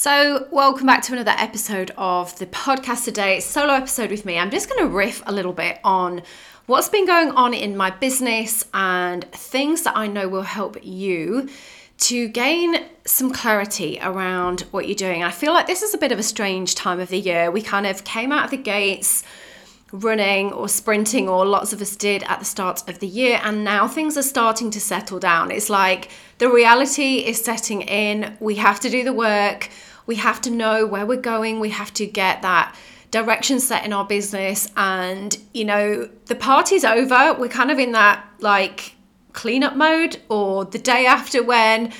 So, welcome back to another episode of the podcast today. Solo episode with me. I'm just going to riff a little bit on what's been going on in my business and things that I know will help you to gain some clarity around what you're doing. I feel like this is a bit of a strange time of the year. We kind of came out of the gates running or sprinting, or lots of us did at the start of the year, and now things are starting to settle down. It's like the reality is setting in. We have to do the work, we have to know where we're going, we have to get that direction set in our business. And you know the party's over. We're kind of in that like cleanup mode or the day after when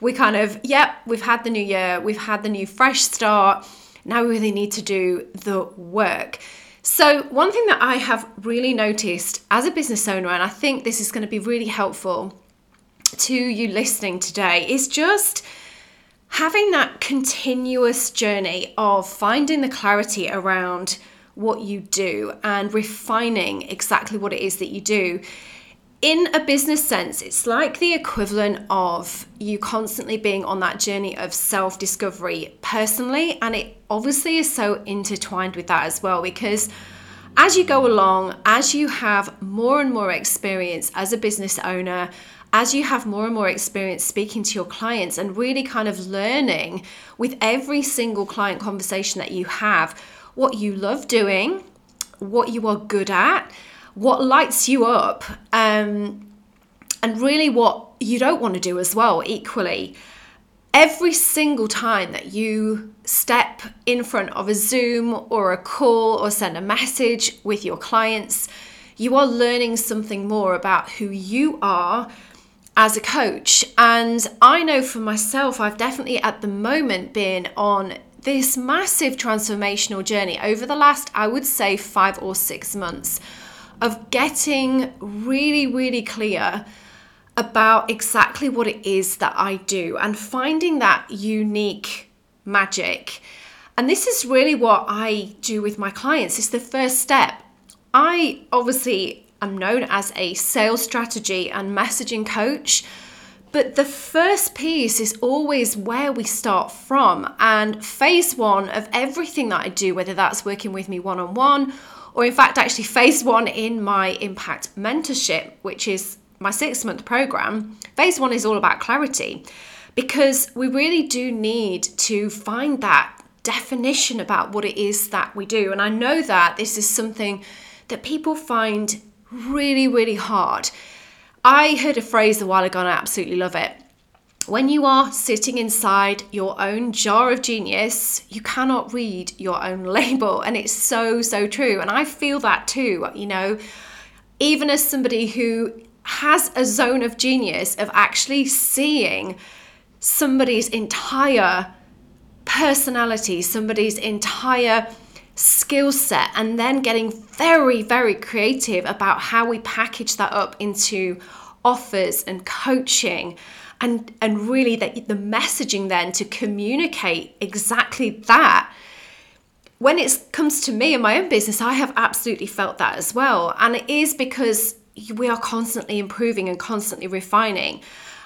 we kind of yep we've had the new year. We've had the new fresh start. Now we really need to do the work. So one thing that i have really noticed as a business owner and i think this is going to be really helpful to you listening today is just having that continuous journey of finding the clarity around what you do and refining exactly what it is that you do. In a business sense, it's like the equivalent of you constantly being on that journey of self discovery personally. And it obviously is so intertwined with that as well because as you go along, as you have more and more experience as a business owner, as you have more and more experience speaking to your clients and really kind of learning with every single client conversation that you have what you love doing, what you are good at, what lights you up, um, and really what you don't want to do as well, equally. Every single time that you step in front of a Zoom or a call or send a message with your clients, you are learning something more about who you are as a coach. And I know for myself, I've definitely at the moment been on this massive transformational journey over the last, I would say, five or six months of getting really, really clear about exactly what it is that I do and finding that unique magic. And this is really what I do with my clients. It's the first step. I obviously I'm known as a sales strategy and messaging coach. But the first piece is always where we start from. And phase one of everything that I do, whether that's working with me one on one, or in fact, actually, phase one in my impact mentorship, which is my six month program, phase one is all about clarity because we really do need to find that definition about what it is that we do. And I know that this is something that people find really, really hard. I heard a phrase a while ago and I absolutely love it. When you are sitting inside your own jar of genius, you cannot read your own label. And it's so, so true. And I feel that too, you know, even as somebody who has a zone of genius of actually seeing somebody's entire personality, somebody's entire skill set and then getting very, very creative about how we package that up into offers and coaching and and really that the messaging then to communicate exactly that. When it comes to me and my own business i have absolutely felt that as well. And it is because we are constantly improving and constantly refining.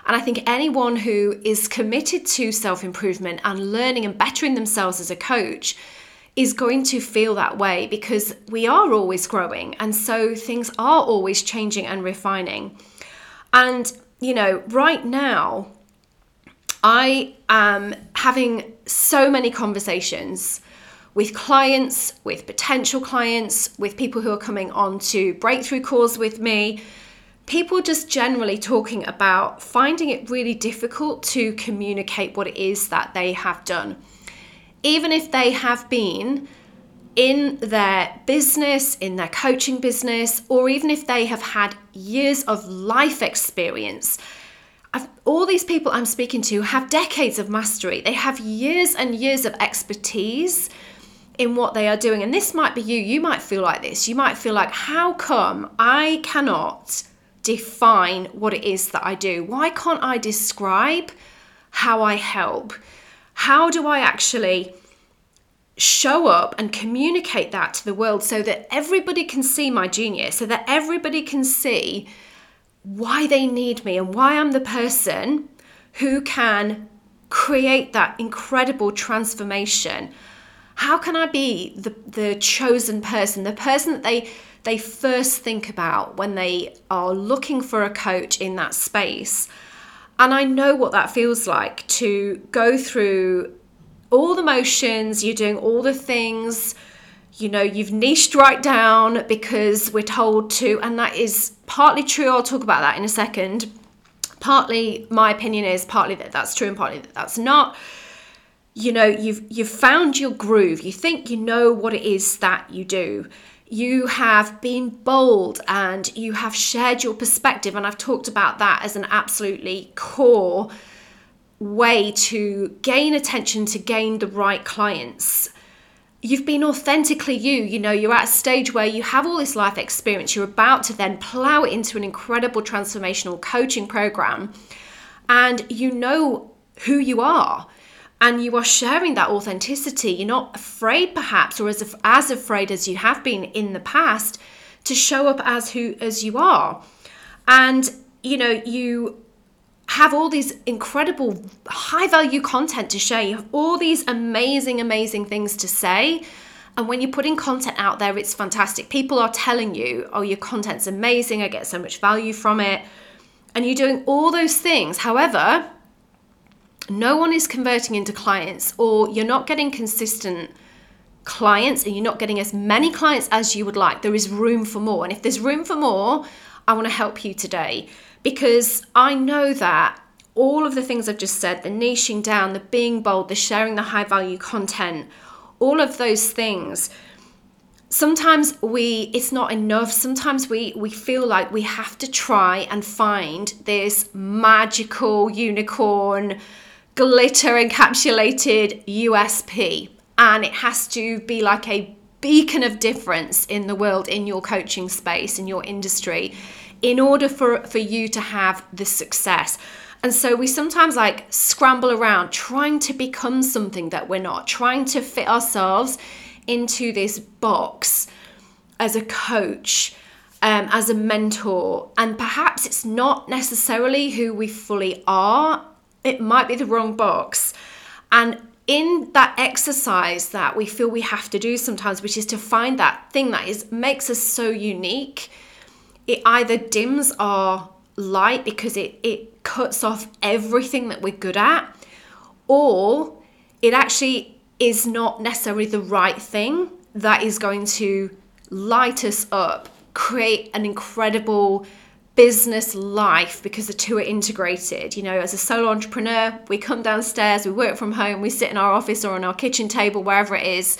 And i think anyone who is committed to self improvement and learning and bettering themselves as a coach is going to feel that way because we are always growing. And so things are always changing and refining. And, you know, right now, I am having so many conversations with clients, with potential clients, with people who are coming on to breakthrough calls with me. People just generally talking about finding it really difficult to communicate what it is that they have done even if they have been in their business, in their coaching business, or even if they have had years of life experience. I've, all these people I'm speaking to have decades of mastery. They have years and years of expertise in what they are doing. And this might be you. You might feel like this. You might feel like, how come I cannot define what it is that I do? Why can't I describe how I help? How do I actually show up and communicate that to the world so that everybody can see my genius, so that everybody can see why they need me and why I'm the person who can create that incredible transformation? How can I be the, the chosen person, the person that they they first think about when they are looking for a coach in that space? And I know what that feels like to go through all the motions, you're doing all the things, you know, you've niched right down because we're told to, and that is partly true. I'll talk about that in a second. Partly my opinion is partly that that's true and partly that that's not. You know, you've you've found your groove. You think you know what it is that you do. You have been bold and you have shared your perspective and I've talked about that as an absolutely core way to gain attention, to gain the right clients. You've been authentically you. You know, you're at a stage where you have all this life experience. You're about to then plow it into an incredible transformational coaching program. And you know who you are. And you are sharing that authenticity. You're not afraid, perhaps, or as, as afraid as you have been in the past, to show up as who as you are. And you know, you have all these incredible high value content to share. You have all these amazing, amazing things to say. And when you're putting content out there, it's fantastic. People are telling you, oh, your content's amazing. I get so much value from it. And you're doing all those things. However, no one is converting into clients, or you're not getting consistent clients and you're not getting as many clients as you would like. There is room for more. And if there's room for more, I want to help you today because I know that all of the things I've just said the niching down, the being bold, the sharing the high value content, all of those things sometimes we it's not enough sometimes we we feel like we have to try and find this magical unicorn glitter encapsulated USP and it has to be like a beacon of difference in the world in your coaching space in your industry in order for, for you to have the success. And so we sometimes like scramble around trying to become something that we're not, trying to fit ourselves into this box as a coach, um, as a mentor. And perhaps it's not necessarily who we fully are, it might be the wrong box. And in that exercise that we feel we have to do sometimes, which is to find that thing that is makes us so unique it either dims our light because it, it cuts off everything that we're good at, or it actually is not necessarily the right thing that is going to light us up, create an incredible business life because the two are integrated. You know, as a solo entrepreneur, we come downstairs, we work from home, we sit in our office or on our kitchen table, wherever it is.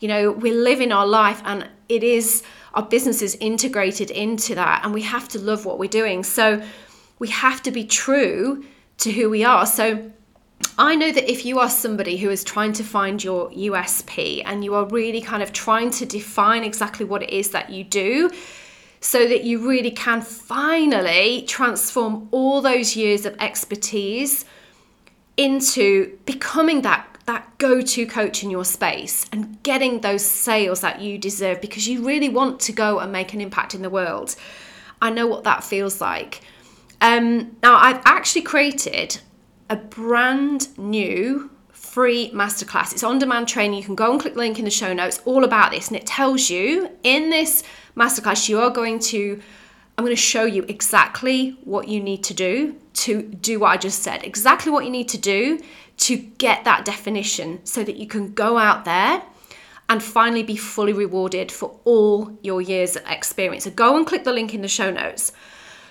You know, we're living our life and it is our business is integrated into that and we have to love what we're doing. So we have to be true to who we are. So I know that if you are somebody who is trying to find your USP and you are really kind of trying to define exactly what it is that you do, so that you really can finally transform all those years of expertise into becoming that that go-to coach in your space and getting those sales that you deserve because you really want to go and make an impact in the world. I know what that feels like. Um, now I've actually created a brand new free masterclass. It's on demand training. You can go and click the link in the show notes, all about this. And it tells you in this masterclass, you are going to, I'm going to show you exactly what you need to do to do what I just said, exactly what you need to do to get that definition so that you can go out there and finally be fully rewarded for all your years of experience. So go and click the link in the show notes.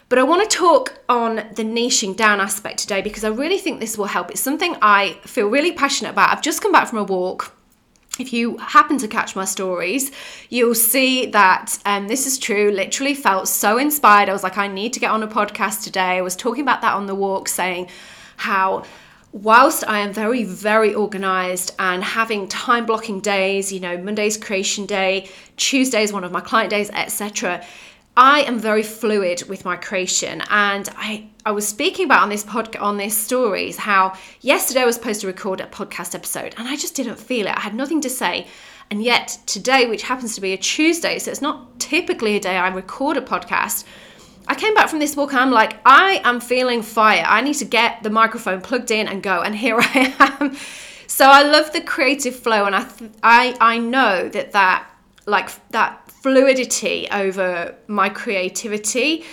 But I want to talk on the niching down aspect today because I really think this will help. It's something I feel really passionate about. I've just come back from a walk. If you happen to catch my stories, you'll see that um, this is true. Literally felt so inspired. I was like, I need to get on a podcast today. I was talking about that on the walk, saying how whilst I am very, very organized and having time blocking days, you know, Monday's creation day, Tuesday is one of my client days, etc. I am very fluid with my creation, and I I was speaking about on this pod on this stories how yesterday I was supposed to record a podcast episode, and I just didn't feel it. I had nothing to say, and yet today, which happens to be a Tuesday, so it's not typically a day I record a podcast, I came back from this walk and I'm like, I am feeling fire. I need to get the microphone plugged in and go. And here I am. So I love the creative flow, and I th- I I know that that like that fluidity over my creativity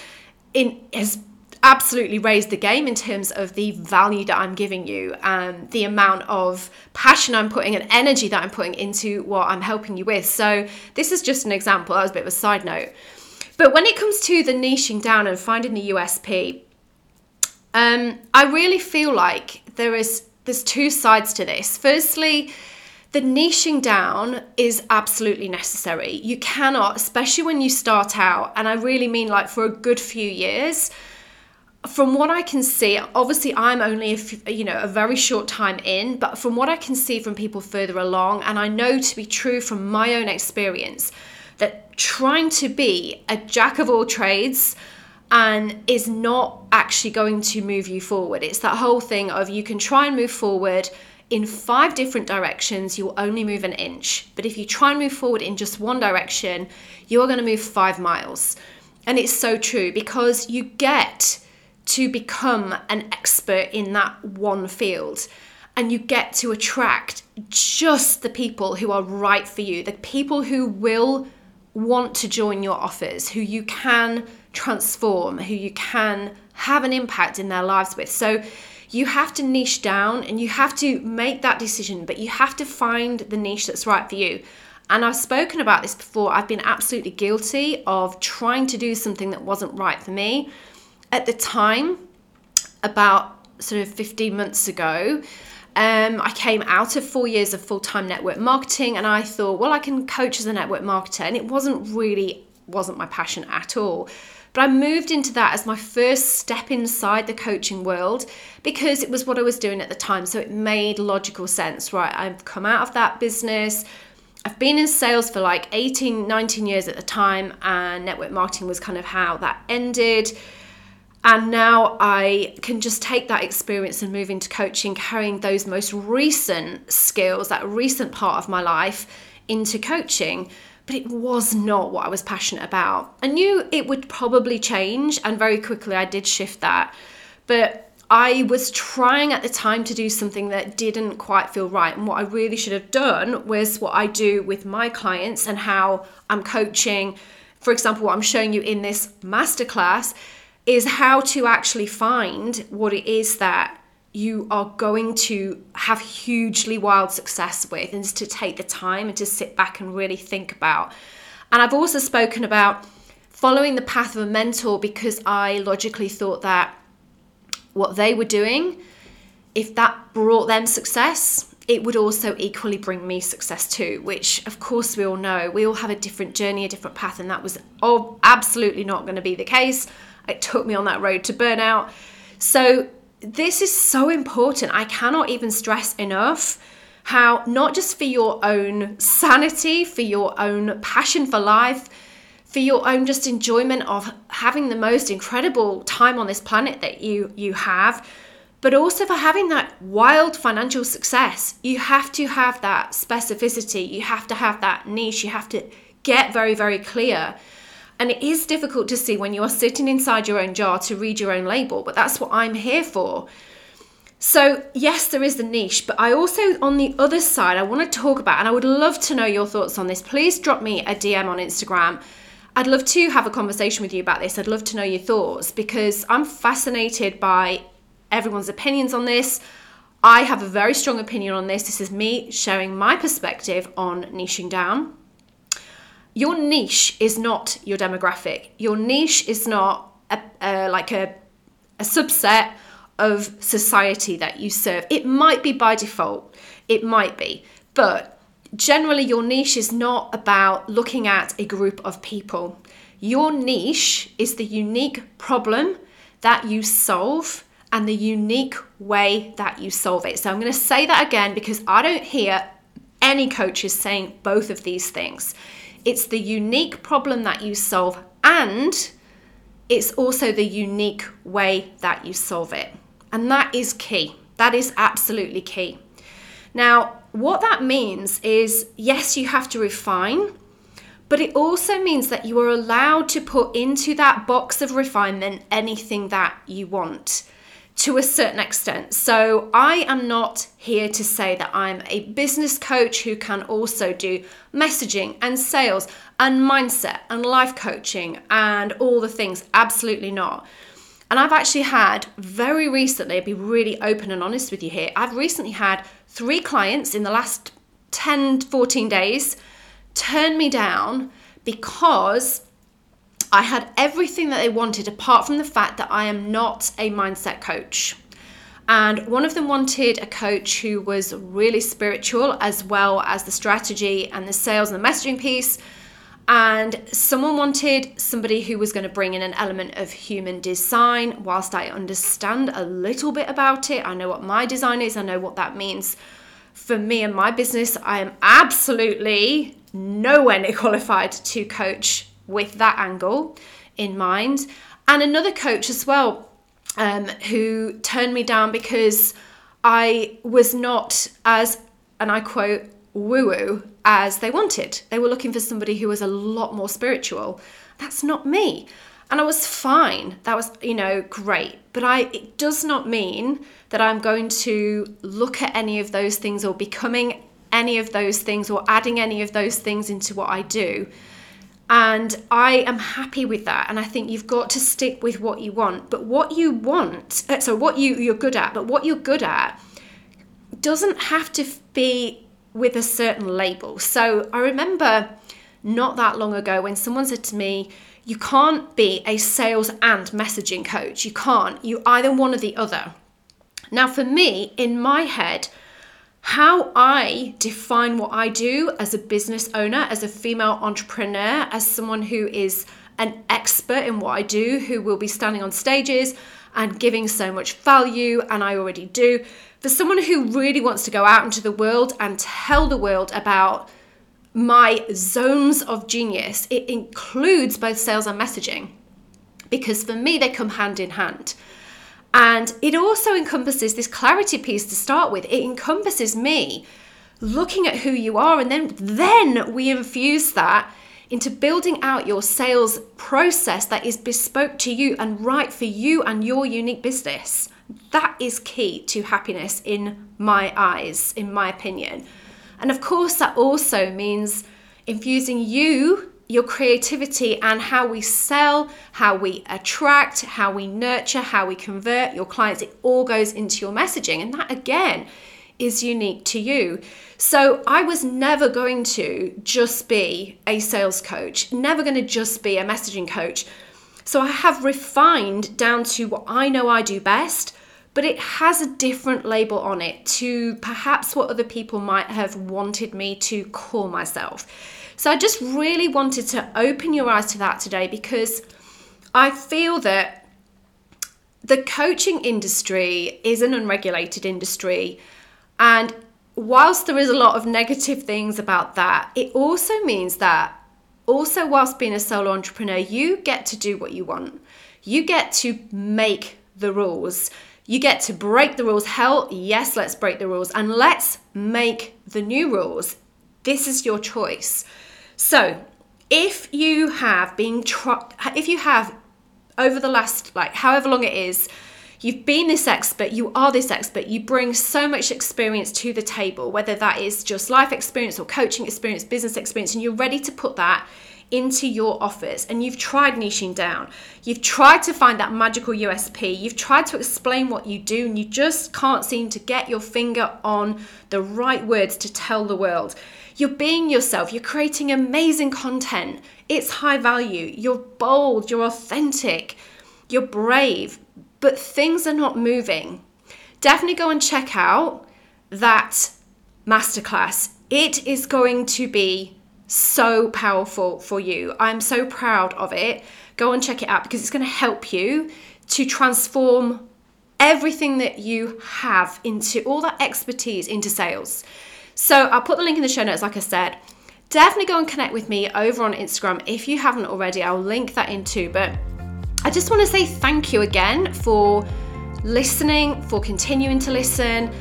in has absolutely raised the game in terms of the value that I'm giving you and the amount of passion I'm putting and energy that I'm putting into what I'm helping you with. So this is just an example. That was a bit of a side note. But when it comes to the niching down and finding the USP, um, I really feel like there is there's two sides to this. Firstly, the niching down is absolutely necessary. You cannot, especially when you start out, and I really mean like for a good few years. From what I can see, obviously I'm only a, you know a very short time in, but from what I can see from people further along, and I know to be true from my own experience, that trying to be a jack of all trades and is not actually going to move you forward. It's that whole thing of you can try and move forward in five different directions, you'll only move an inch. But if you try and move forward in just one direction, you are going to move five miles. And it's so true because you get to become an expert in that one field and you get to attract just the people who are right for you, the people who will want to join your offers, who you can transform, who you can have an impact in their lives with. So you have to niche down and you have to make that decision, but you have to find the niche that's right for you. And I've spoken about this before. I've been absolutely guilty of trying to do something that wasn't right for me. At the time, about sort of 15 months ago, um, I came out of four years of full time network marketing and I thought, well, I can coach as a network marketer. And it wasn't really, wasn't my passion at all. But I moved into that as my first step inside the coaching world because it was what I was doing at the time. So it made logical sense, right? I've come out of that business. I've been in sales for like 18, 19 years at the time, and network marketing was kind of how that ended. And now I can just take that experience and move into coaching, carrying those most recent skills, that recent part of my life into coaching. But it was not what I was passionate about. I knew it would probably change, and very quickly I did shift that. But I was trying at the time to do something that didn't quite feel right. And what I really should have done was what I do with my clients and how I'm coaching. For example, what I'm showing you in this masterclass is how to actually find what it is that you are going to have hugely wild success with and to take the time and to sit back and really think about. And I've also spoken about following the path of a mentor because I logically thought that what they were doing, if that brought them success, it would also equally bring me success too, which of course we all know. We all have a different journey, a different path, and that was absolutely not going to be the case. It took me on that road to burnout. So, this is so important. I cannot even stress enough how, not just for your own sanity, for your own passion for life, for your own just enjoyment of having the most incredible time on this planet that you you have but also for having that wild financial success. You have to have that specificity. You have to have that niche. You have to get very very clear and it is difficult to see when you are sitting inside your own jar to read your own label, but that's what I'm here for. So, yes, there is the niche, but I also, on the other side, I want to talk about, and I would love to know your thoughts on this. Please drop me a DM on Instagram. I'd love to have a conversation with you about this. I'd love to know your thoughts because I'm fascinated by everyone's opinions on this. I have a very strong opinion on this. This is me sharing my perspective on niching down your niche is not your demographic. Your niche is not a, a, like a, a subset of society that you serve. It might be by default, it might be, but generally, your niche is not about looking at a group of people. Your niche is the unique problem that you solve and the unique way that you solve it. So, I'm going to say that again because I don't hear any coaches saying both of these things. It's the unique problem that you solve, and it's also the unique way that you solve it. And that is key. That is absolutely key. Now, what that means is yes, you have to refine, But it also means that you are allowed to put into that box of refinement anything that you want to a certain extent. So I am not here to say that I'm a business coach who can also do messaging and sales and mindset and life coaching and all the things. Absolutely not. And I've actually had very recently, I'll be really open and honest with you here. I've recently had three clients in the last 10, 14 days turn me down because I had everything that they wanted apart from the fact that I am not a mindset coach. And one of them wanted a coach who was really spiritual as well as the strategy and the sales and the messaging piece. And someone wanted somebody who was going to bring in an element of human design. Whilst I understand a little bit about it, I know what my design is, I know what that means for me and my business. I am absolutely nowhere near qualified to coach with that angle in mind. And another coach as well um, who turned me down because I was not as, and I quote, woo woo as they wanted. They were looking for somebody who was a lot more spiritual. That's not me. And I was fine. That was, you know, great. But I it does not mean that I'm going to look at any of those things or becoming any of those things or adding any of those things into what I do and I am happy with that. And I think you've got to stick with what you want. But what you want, uh, so what you, you're good at, but what you're good at doesn't have to be with a certain label. So I remember not that long ago when someone said to me, You can't be a sales and messaging coach. You can't. You either one or the other. Now, for me, in my head, how I define what I do as a business owner, as a female entrepreneur, as someone who is an expert in what I do, who will be standing on stages and giving so much value, and I already do. For someone who really wants to go out into the world and tell the world about my zones of genius, it includes both sales and messaging because for me, they come hand in hand. And it also encompasses this clarity piece to start with. It encompasses me looking at who you are and then then we infuse that into building out your sales process that is bespoke to you and right for you and your unique business. That is key to happiness in my eyes, in my opinion. And of course, that also means infusing you your creativity and how we sell, how we attract, how we nurture, how we convert your clients, it all goes into your messaging. And that again is unique to you. So I was never going to just be a sales coach, never going to just be a messaging coach. So I have refined down to what I know I do best, but it has a different label on it to perhaps what other people might have wanted me to call myself. So I just really wanted to open your eyes to that today because I feel that the coaching industry is an unregulated industry. And whilst there is a lot of negative things about that, it also means that, also, whilst being a solo entrepreneur, you get to do what you want. You get to make the rules. You get to break the rules. Hell, yes, let's break the rules and let's make the new rules. This is your choice. So, if you have been if you have over the last like however long it is, you've been this expert, you are this expert, you bring so much experience to the table, whether that is just life experience or coaching experience, business experience, and you're ready to put that into your offers and you've tried niching down. You've tried to find that magical USP. You've tried to explain what you do and you just can't seem to get your finger on the right words to tell the world. You're being yourself, you're creating amazing content. It's high value, you're bold, you're authentic, you're brave, but things are not moving. Definitely go and check out that masterclass. It is going to be so powerful for you. I'm so proud of it. Go and check it out because it's going to help you to transform everything that you have into all that expertise into sales. So I'll put the link in the show notes, like I said. Definitely go and connect with me over on Instagram if you haven't already. I'll link that in too. But I just want to say thank you again for listening, for continuing to listen.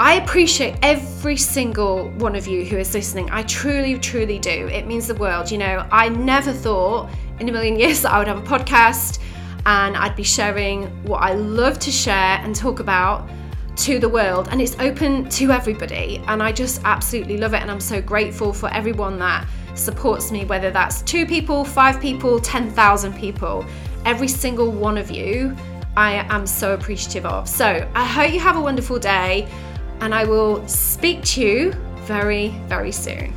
I appreciate every single one of you who is listening. I truly, truly do. It means the world. You know, I never thought in a million years that I would have a podcast and I'd be sharing what I love to share and talk about to the world and it's open to everybody and I just absolutely love it and I'm so grateful for everyone that supports me whether that's 2 people, 5 people, 10,000 people. Every single one of you I am so appreciative of. So, I hope you have a wonderful day and I will speak to you very, very soon.